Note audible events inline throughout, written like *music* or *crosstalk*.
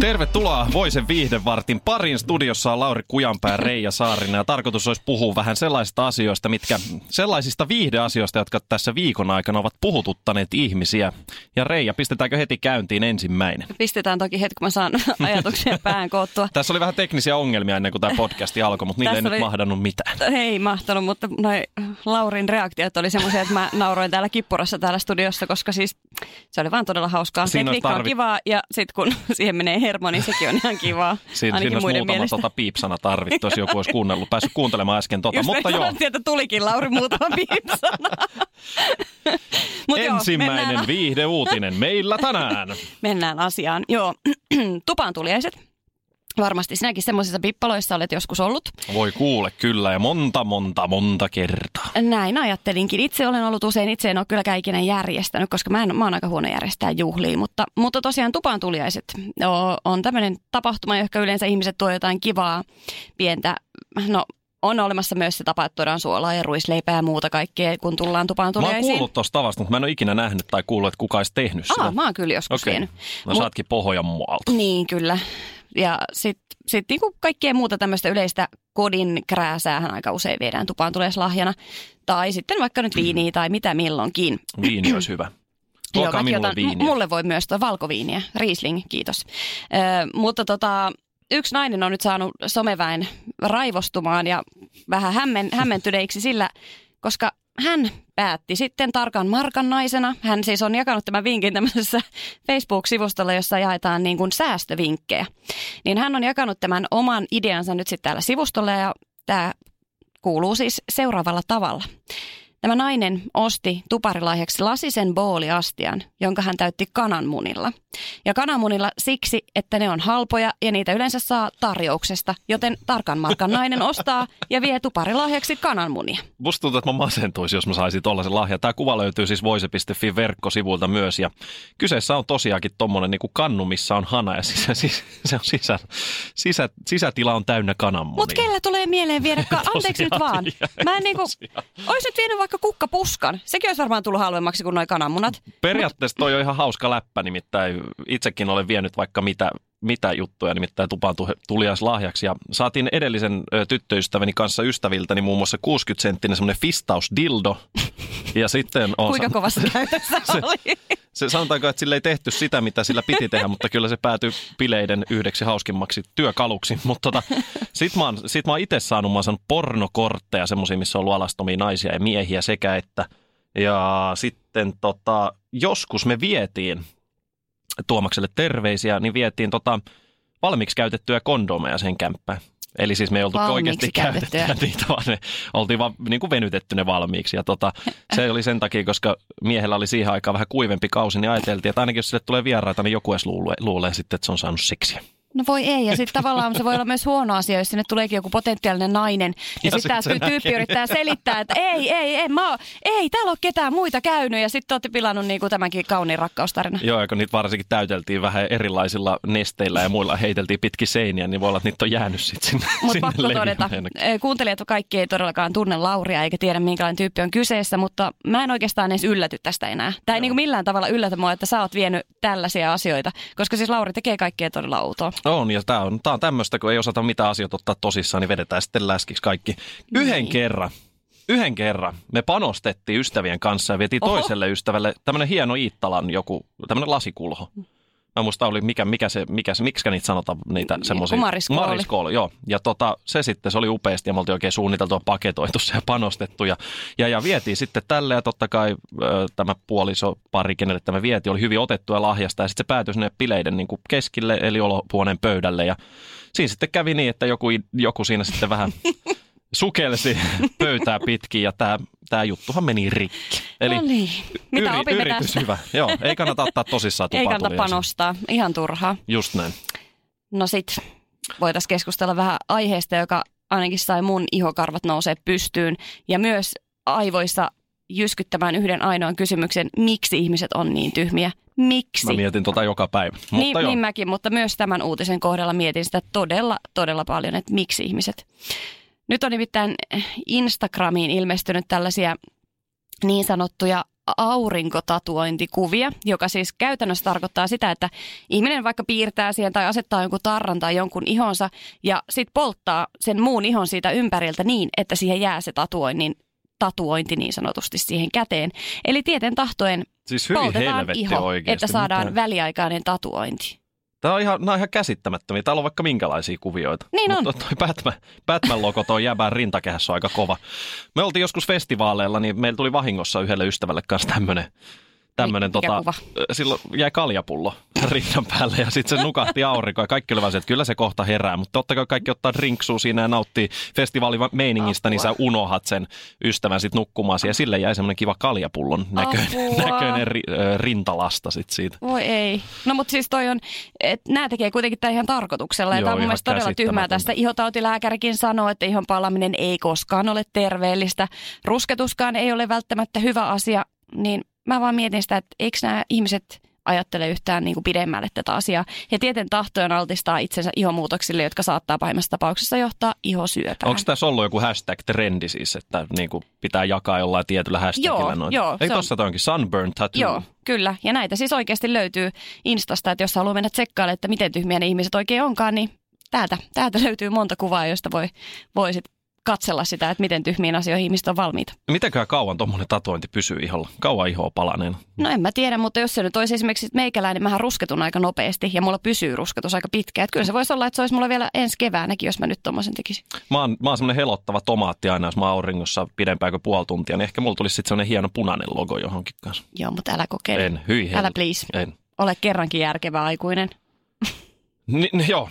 Tervetuloa Voisen viihdevartin parin. Studiossa on Lauri Kujanpää, Reija Saarinen ja tarkoitus olisi puhua vähän sellaisista asioista, mitkä, sellaisista viihdeasioista, jotka tässä viikon aikana ovat puhututtaneet ihmisiä. Ja Reija, pistetäänkö heti käyntiin ensimmäinen? Pistetään toki heti, kun mä saan *laughs* ajatuksia pään koottua. Tässä oli vähän teknisiä ongelmia ennen kuin tämä podcasti alkoi, mutta niille ei oli... nyt mahdannut mitään. *laughs* Ei mahtanut, mutta noi Laurin reaktiot oli semmoisia, että mä nauroin täällä kippurassa täällä studiossa, koska siis se oli vaan todella hauskaa. Siinä Tekniikka on kivaa ja sitten kun *laughs* siihen menee hermo, niin sekin on ihan kivaa. Siin, siinä olisi muutama mielestä. tota piipsana tarvittu, jos joku olisi kuunnellut, päässyt kuuntelemaan äsken tota. Just mutta joo. että tulikin Lauri muutama piipsana. *laughs* Mut Ensimmäinen joo, viihdeuutinen meillä tänään. *laughs* Mennään asiaan. Joo, *clears throat* tupaan tuliaiset Varmasti sinäkin semmoisissa pippaloissa olet joskus ollut. Voi kuule, kyllä, ja monta, monta, monta kertaa. Näin ajattelinkin. Itse olen ollut usein, itse en ole kyllä ikinä järjestänyt, koska mä, en, mä oon aika huono järjestää juhliin. Mutta, mutta tosiaan tupaan tuliaiset on tämmöinen tapahtuma, johon yleensä ihmiset tuo jotain kivaa, pientä, no on olemassa myös se tapa, että tuodaan suolaa ja ruisleipää ja muuta kaikkea, kun tullaan tupaan tuliaisiin. Mä oon kuullut tuosta tavasta, mutta mä en ole ikinä nähnyt tai kuullut, että kuka olisi tehnyt sitä. Aa, mä oon kyllä joskus okay. vienyt. No Mut, saatkin muualta. Niin, kyllä. Ja sitten sit niinku kaikkea muuta tämmöistä yleistä kodin krääsäähän aika usein viedään tupaan lahjana. Tai sitten vaikka nyt viiniä tai mitä milloinkin. Viini olisi hyvä. *clears throat* Joo, minulle otan, viiniä. Mulle voi myös tuo valkoviiniä. Riesling, kiitos. Ö, mutta tota, yksi nainen on nyt saanut someväen raivostumaan ja vähän hämmen, hämmentyneiksi sillä, koska hän päätti sitten tarkan markan naisena. Hän siis on jakanut tämän vinkin tämmöisessä Facebook-sivustolla, jossa jaetaan niin kuin säästövinkkejä. Niin hän on jakanut tämän oman ideansa nyt sitten täällä sivustolla ja tämä kuuluu siis seuraavalla tavalla. Tämä nainen osti tuparilahjaksi lasisen booliastian, jonka hän täytti kananmunilla. Ja kananmunilla siksi, että ne on halpoja ja niitä yleensä saa tarjouksesta, joten tarkan markan nainen ostaa ja vie tuparilahjaksi kananmunia. Musta tuntuu, että mä masentuisin, jos mä saisin tollaisen lahjan. Tämä kuva löytyy siis voise.fi verkkosivuilta myös ja kyseessä on tosiaankin tommonen niin kannu, missä on hana ja sisä, sisä, se on sisä, sisä, sisätila on täynnä kananmunia. Mutta kellä tulee mieleen viedä, ka- *laughs* anteeksi nyt vaan. Mä en niinku, ois nyt vienyt vaikka kukkapuskan. Sekin olisi varmaan tullut halvemmaksi kuin noin kananmunat. Periaatteessa toi on ihan hauska läppä, nimittäin itsekin olen vienyt vaikka mitä, mitä juttuja, nimittäin tupaan tulias lahjaksi. Ja saatiin edellisen tyttöystäväni kanssa ystäviltäni muun muassa 60 senttinen semmoinen fistausdildo. Ja sitten on... *laughs* Kuinka kovassa *laughs* käytössä se, oli? Se, sanotaanko, että sille ei tehty sitä, mitä sillä piti tehdä, mutta kyllä se päätyi bileiden yhdeksi hauskimmaksi työkaluksi. Mutta tota, sit mä oon, sit mä oon itse saanut, mä oon saanut pornokortteja, semmoisia, missä on ollut alastomia naisia ja miehiä sekä että. Ja sitten tota, joskus me vietiin Tuomakselle terveisiä, niin vietiin tota, valmiiksi käytettyjä kondomeja sen kämppään. Eli siis me ei oltu oikeasti käytetty niitä, vaan ne oltiin vaan niin kuin venytetty ne valmiiksi. Ja tota, se oli sen takia, koska miehellä oli siihen aikaan vähän kuivempi kausi, niin ajateltiin, että ainakin jos sille tulee vieraita, niin joku edes luulee, luulee sitten, että se on saanut seksiä. No voi ei, ja sitten tavallaan se voi olla myös huono asia, jos sinne tuleekin joku potentiaalinen nainen, ja, ja sitten sit tämä tyyppi näkee. yrittää selittää, että ei, ei, ei, mä, ei täällä ole ketään muita käynyt, ja sitten olette pilannut niinku tämänkin kauniin rakkaustarina. Joo, ja kun niitä varsinkin täyteltiin vähän erilaisilla nesteillä ja muilla heiteltiin pitki seiniä, niin voi olla, että niitä on jäänyt sitten sinne Mutta pakko todeta, kuuntelijat kaikki ei todellakaan tunne Lauria, eikä tiedä minkälainen tyyppi on kyseessä, mutta mä en oikeastaan edes ylläty tästä enää. Tämä ei niinku millään tavalla yllätä mua, että sä oot vienyt tällaisia asioita, koska siis Lauri tekee kaikkea todella outoa. On, ja tämä on, tää on tämmöistä, kun ei osata mitä asioita ottaa tosissaan, niin vedetään sitten läskiksi kaikki. Yhden niin. kerran, yhden kerran me panostettiin ystävien kanssa ja vietiin Oho. toiselle ystävälle tämmöinen hieno Iittalan joku, tämmöinen lasikulho. Mä muista oli, mikä, mikä se, mikä se, miksi niitä sanotaan niitä semmoisia. Mariskooli. Mariskooli, joo. Ja tota, se sitten, se oli upeasti ja me oltiin oikein suunniteltu ja paketoitu se ja panostettu. Ja, ja, ja vietiin sitten tälle ja totta kai ö, tämä puoliso pari, kenelle tämä vieti, oli hyvin otettua lahjasta. Ja sitten se päätyi sinne bileiden niin kuin keskille, eli olohuoneen pöydälle. Ja siinä sitten kävi niin, että joku, joku siinä sitten vähän *laughs* sukelsi pöytää pitkin ja tämä, tämä juttuhan meni rikki. Eli no niin. Mitä yri, yritys tästä? hyvä. Joo, ei kannata ottaa tosissaan *laughs* Ei kannata panostaa, ihan turhaa. Just näin. No sit voitaisiin keskustella vähän aiheesta, joka ainakin sai mun ihokarvat nousee pystyyn. Ja myös aivoissa jyskyttämään yhden ainoan kysymyksen, miksi ihmiset on niin tyhmiä. Miksi? Mä mietin tota joka päivä. Mutta niin, niin mäkin, mutta myös tämän uutisen kohdalla mietin sitä todella, todella paljon, että miksi ihmiset. Nyt on nimittäin Instagramiin ilmestynyt tällaisia niin sanottuja aurinkotatuointikuvia, joka siis käytännössä tarkoittaa sitä, että ihminen vaikka piirtää siihen tai asettaa jonkun tarran tai jonkun ihonsa ja sitten polttaa sen muun ihon siitä ympäriltä niin, että siihen jää se tatuoinnin tatuointi niin sanotusti siihen käteen. Eli tieten tahtoen siis poltetaan iho, oikeasti. että saadaan Mitä? väliaikainen tatuointi. Tämä on ihan, nämä on ihan käsittämättömiä. Täällä on vaikka minkälaisia kuvioita. Niin on. Mutta toi Batman, Batman-logo toi jäbään rintakehässä on aika kova. Me oltiin joskus festivaaleilla, niin meillä tuli vahingossa yhdelle ystävälle kanssa tämmöinen tämmöinen, tota, kuva? silloin jäi kaljapullo *laughs* rinnan päälle ja sitten se nukahti aurinkoon ja kaikki oli vaan että kyllä se kohta herää, mutta totta kai kaikki ottaa drinksua siinä ja nauttii festivaalin meiningistä, niin sä unohat sen ystävän sitten nukkumaan ja sille jäi semmoinen kiva kaljapullon näköinen, *laughs* näköinen ri, rintalasta sitten siitä. Voi ei. No mutta siis toi on, että nämä tekee kuitenkin tämän ihan tarkoituksella ja tämä on mun mielestä todella tyhmää tästä. Ihotautilääkärikin sanoo, että ihon palaminen ei koskaan ole terveellistä. Rusketuskaan ei ole välttämättä hyvä asia, niin mä vaan mietin sitä, että eikö nämä ihmiset ajattele yhtään niin kuin pidemmälle tätä asiaa. Ja tieten tahtojen altistaa itsensä ihomuutoksille, jotka saattaa pahimmassa tapauksessa johtaa ihosyöpään. Onko tässä ollut joku hashtag-trendi siis, että niin kuin pitää jakaa jollain tietyllä hashtagilla? Joo, noin? joo. Ei tuossa toinkin sunburn tattoo. Joo, kyllä. Ja näitä siis oikeasti löytyy Instasta, että jos haluaa mennä tsekkailemaan, että miten tyhmiä ne ihmiset oikein onkaan, niin täältä, täältä löytyy monta kuvaa, josta voi, voi sit katsella sitä, että miten tyhmiin asioihin ihmiset on valmiita. Mitenkään kauan tuommoinen tatuointi pysyy iholla? Kauan ihoa palaneena? No en mä tiedä, mutta jos se nyt olisi esimerkiksi meikäläinen, niin mähän rusketun aika nopeasti ja mulla pysyy rusketus aika pitkään. Että kyllä se voisi olla, että se olisi mulla vielä ensi keväänäkin, jos mä nyt tuommoisen tekisin. Mä oon, mä oon semmoinen helottava tomaatti aina, jos mä oon auringossa pidempään kuin puoli tuntia, niin ehkä mulla tulisi sitten semmoinen hieno punainen logo johonkin kanssa. Joo, mutta älä kokeile. En, hyi Älä please. En. Ole kerrankin järkevä aikuinen. Ni, joo,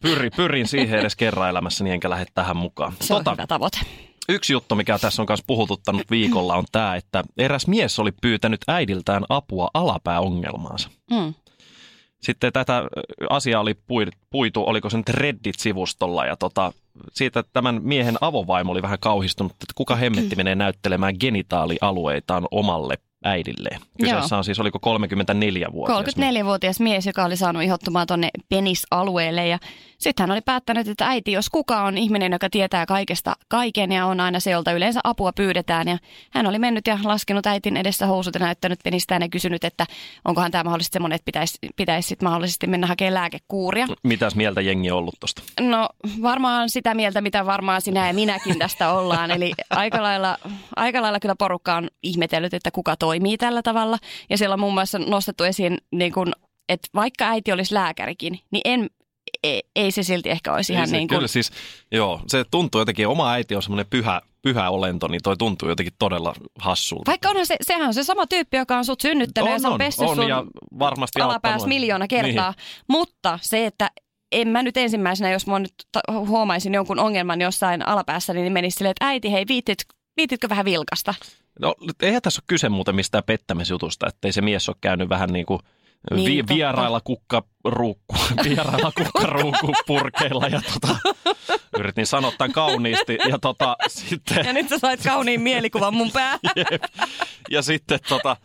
pyrin, pyrin siihen edes kerran elämässäni, enkä lähde tähän mukaan. Se on tota, hyvä tavoite. Yksi juttu, mikä tässä on myös puhututtanut viikolla, on tämä, että eräs mies oli pyytänyt äidiltään apua alapääongelmaansa. Mm. Sitten tätä asiaa oli puitu, oliko se nyt Reddit-sivustolla, ja tota, siitä tämän miehen avovaimo oli vähän kauhistunut, että kuka hemmetti menee näyttelemään genitaalialueitaan omalle äidilleen. Kyseessä Joo. on siis, oliko 34-vuotias? 34-vuotias mies, joka oli saanut ihottumaan tuonne penisalueelle ja sitten hän oli päättänyt, että äiti, jos kuka on ihminen, joka tietää kaikesta kaiken ja on aina se, jolta yleensä apua pyydetään. Ja hän oli mennyt ja laskenut äitin edessä housut ja näyttänyt penistään ja kysynyt, että onkohan tämä mahdollisesti semmoinen, että pitäisi, pitäisi sit mahdollisesti mennä hakemaan lääkekuuria. Mitäs mieltä jengi on ollut tuosta? No varmaan sitä mieltä, mitä varmaan sinä ja minäkin tästä ollaan. Eli aika lailla, aika lailla kyllä porukka on ihmetellyt, että kuka toimii tällä tavalla. Ja siellä on muun muassa nostettu esiin niin kuin että vaikka äiti olisi lääkärikin, niin en ei, ei se silti ehkä olisi ihan se, niin kuin... Kyllä siis, joo, se tuntuu jotenkin, oma äiti on semmoinen pyhä, pyhä olento, niin toi tuntuu jotenkin todella hassulta. Vaikka onhan se, sehän on se sama tyyppi, joka on sut synnyttänyt on, ja se on, on on, sun ja varmasti alapääs miljoona kertaa. Niin. Mutta se, että en mä nyt ensimmäisenä, jos mä nyt huomaisin jonkun ongelman jossain alapäässä, niin menisi silleen, että äiti, hei, viitit, viititkö vähän vilkasta? No, eihän tässä ole kyse muuten mistään pettämisjutusta, ettei se mies ole käynyt vähän niin kuin – niin, Vi- vierailla kukkaruukku, *laughs* vierailla kukkaruukku purkeilla ja tota, yritin sanoa tämän kauniisti. Ja, tota, sitten, ja nyt sä sait kauniin mielikuvan mun *laughs* päähän. Ja sitten tota,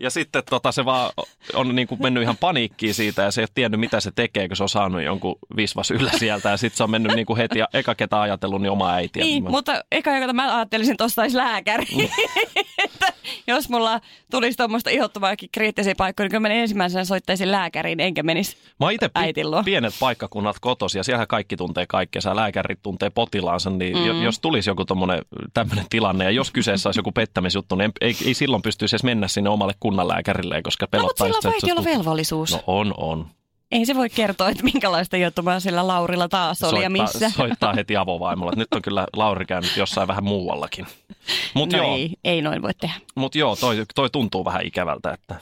ja sitten tota, se vaan on niin kuin mennyt ihan paniikkiin siitä ja se ei ole tiennyt mitä se tekee, kun se on saanut jonkun visvas yllä sieltä. Ja sitten se on mennyt niin kuin heti ja eka ketä ajatellut, niin oma äiti. Niin, mä... mutta eka joka mä ajattelisin tuosta olisi lääkäri. Mm. Että jos mulla tulisi tuommoista ihottuvaakin kriittisiä paikkoja, niin kyllä mä ensimmäisenä soittaisin lääkäriin, enkä menisi Mä itse pienet paikkakunnat kotosi ja siellä kaikki tuntee kaikkea. Sä lääkärit tuntee potilaansa, niin mm. jos tulisi joku tämmöinen tilanne ja jos kyseessä olisi joku pettämisjuttu, niin ei, ei silloin pystyisi edes mennä sinne omalle kunnanlääkärille, koska pelottaa. No, mutta sillä on olla velvollisuus. No on, on. Ei se voi kertoa, että minkälaista juttumaa sillä Laurilla taas oli soittaa, ja missä. Soittaa heti avovaimolla. Nyt on kyllä Lauri käynyt jossain vähän muuallakin. Mut no joo, ei, ei noin voi tehdä. Mutta joo, toi, toi tuntuu vähän ikävältä, että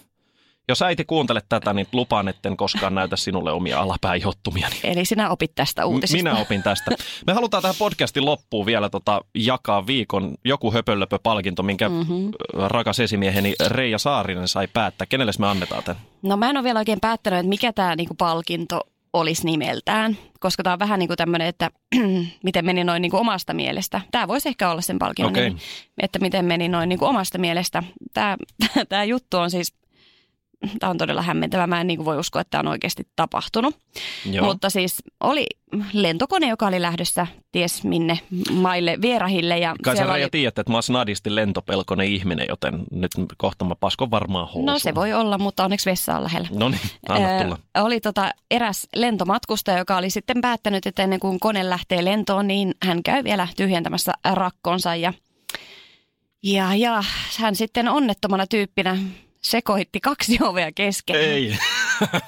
jos äiti kuuntelet tätä, niin lupaan, etten koskaan näytä sinulle omia alapäihottumia. Eli sinä opit tästä uutisesta. Minä opin tästä. Me halutaan tähän podcastin loppuun vielä tota, jakaa viikon joku höpölöpö-palkinto, minkä mm-hmm. rakas esimieheni Reija Saarinen sai päättää. Kenelle me annetaan tämän? No mä en ole vielä oikein päättänyt, että mikä tämä niinku palkinto olisi nimeltään, koska tämä on vähän niin kuin tämmöinen, että *clears throat* miten meni noin niin kuin omasta mielestä. Tämä voisi ehkä olla sen palkinnon okay. nimi, että miten meni noin niin kuin omasta mielestä. Tämä, *laughs* tämä juttu on siis tämä on todella hämmentävä. Mä en niin voi uskoa, että tämä on oikeasti tapahtunut. Joo. Mutta siis oli lentokone, joka oli lähdössä ties minne maille vierahille. Ja Kai sä oli... tiedät, että mä oon snadisti lentopelkonen ihminen, joten nyt kohta mä paskon varmaan housuun. No se voi olla, mutta onneksi vessa on lähellä. No niin, anna tulla. oli tota eräs lentomatkustaja, joka oli sitten päättänyt, että ennen kuin kone lähtee lentoon, niin hän käy vielä tyhjentämässä rakkonsa ja ja, ja hän sitten onnettomana tyyppinä sekoitti kaksi *laughs* ovea kesken. Ei.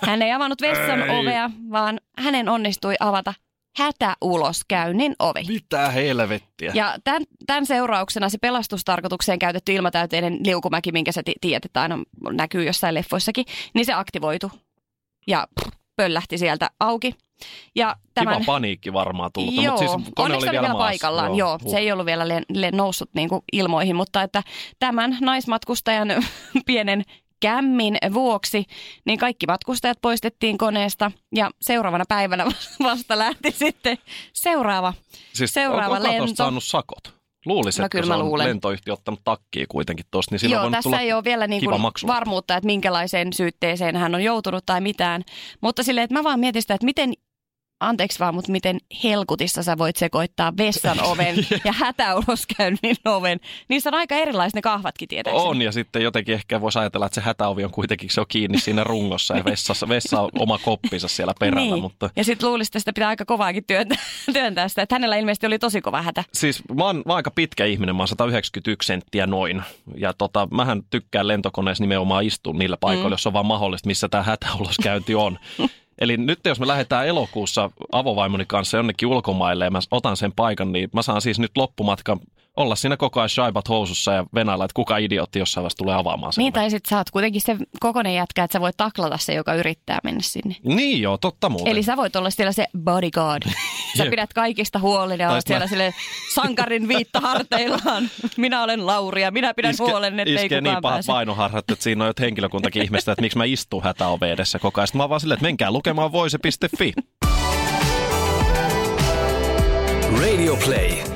Hän ei avannut vessan ei. ovea, vaan hänen onnistui avata hätäuloskäynnin ovi. Mitä helvettiä. Ja tämän, tämän seurauksena se pelastustarkoitukseen käytetty ilmatäyteinen liukumäki, minkä sä tiedät, että aina näkyy jossain leffoissakin, niin se aktivoitu ja pöllähti sieltä auki. Ja tämän, Kiva paniikki varmaan tullut, joo, mutta siis kone oli vielä, vielä paikallaan. Joo, joo, se ei ollut vielä le, le, noussut niin kuin ilmoihin, mutta että tämän naismatkustajan *laughs* pienen kämmin vuoksi, niin kaikki matkustajat poistettiin koneesta ja seuraavana päivänä *laughs* vasta lähti sitten seuraava, siis seuraava onko lento. saanut sakot? Luulisin, no, että se on luulen. lentoyhtiö ottanut takkiin kuitenkin tuosta, niin Joo, tässä ei ole vielä niin kuin varmuutta, että minkälaiseen syytteeseen hän on joutunut tai mitään. Mutta silleen, että mä vaan mietin sitä, että miten anteeksi vaan, mutta miten helkutissa sä voit sekoittaa vessan oven *laughs* ja hätäuloskäynnin oven. Niissä on aika erilaiset ne kahvatkin tietääkseni. On ja sitten jotenkin ehkä voisi ajatella, että se hätäovi on kuitenkin se on kiinni siinä rungossa ja vessassa, vessa on oma koppinsa siellä perällä. Niin. Mutta... Ja sitten luulisi, että sitä pitää aika kovaakin työntää, *laughs* työntää sitä, että hänellä ilmeisesti oli tosi kova hätä. Siis mä oon, mä oon aika pitkä ihminen, mä oon 191 senttiä noin. Ja tota, mähän tykkään lentokoneessa nimenomaan istua niillä paikoilla, mm. jos on vaan mahdollista, missä tämä hätäuloskäynti on. *laughs* Eli nyt jos me lähdetään elokuussa avovaimoni kanssa jonnekin ulkomaille ja mä otan sen paikan, niin mä saan siis nyt loppumatkan olla siinä koko ajan shaibat housussa ja venäillä, että kuka idiootti jossain vaiheessa tulee avaamaan sen. Niin, tai sitten sä oot kuitenkin se kokonen jätkä, että sä voit taklata se, joka yrittää mennä sinne. Niin joo, totta muuten. Eli sä voit olla siellä se bodyguard. Sä *laughs* pidät kaikista huolen ja olet siellä sille sankarin viitta harteillaan. *laughs* Minä olen Lauri ja minä pidän iske, huolen, että ei kukaan niin pahat painoharhat, että siinä on jo henkilökuntakin ihmestä, että miksi mä istun hätäove edessä koko ajan. Sitten mä oon vaan silleen, että menkää lukemaan voise.fi. Radio Play.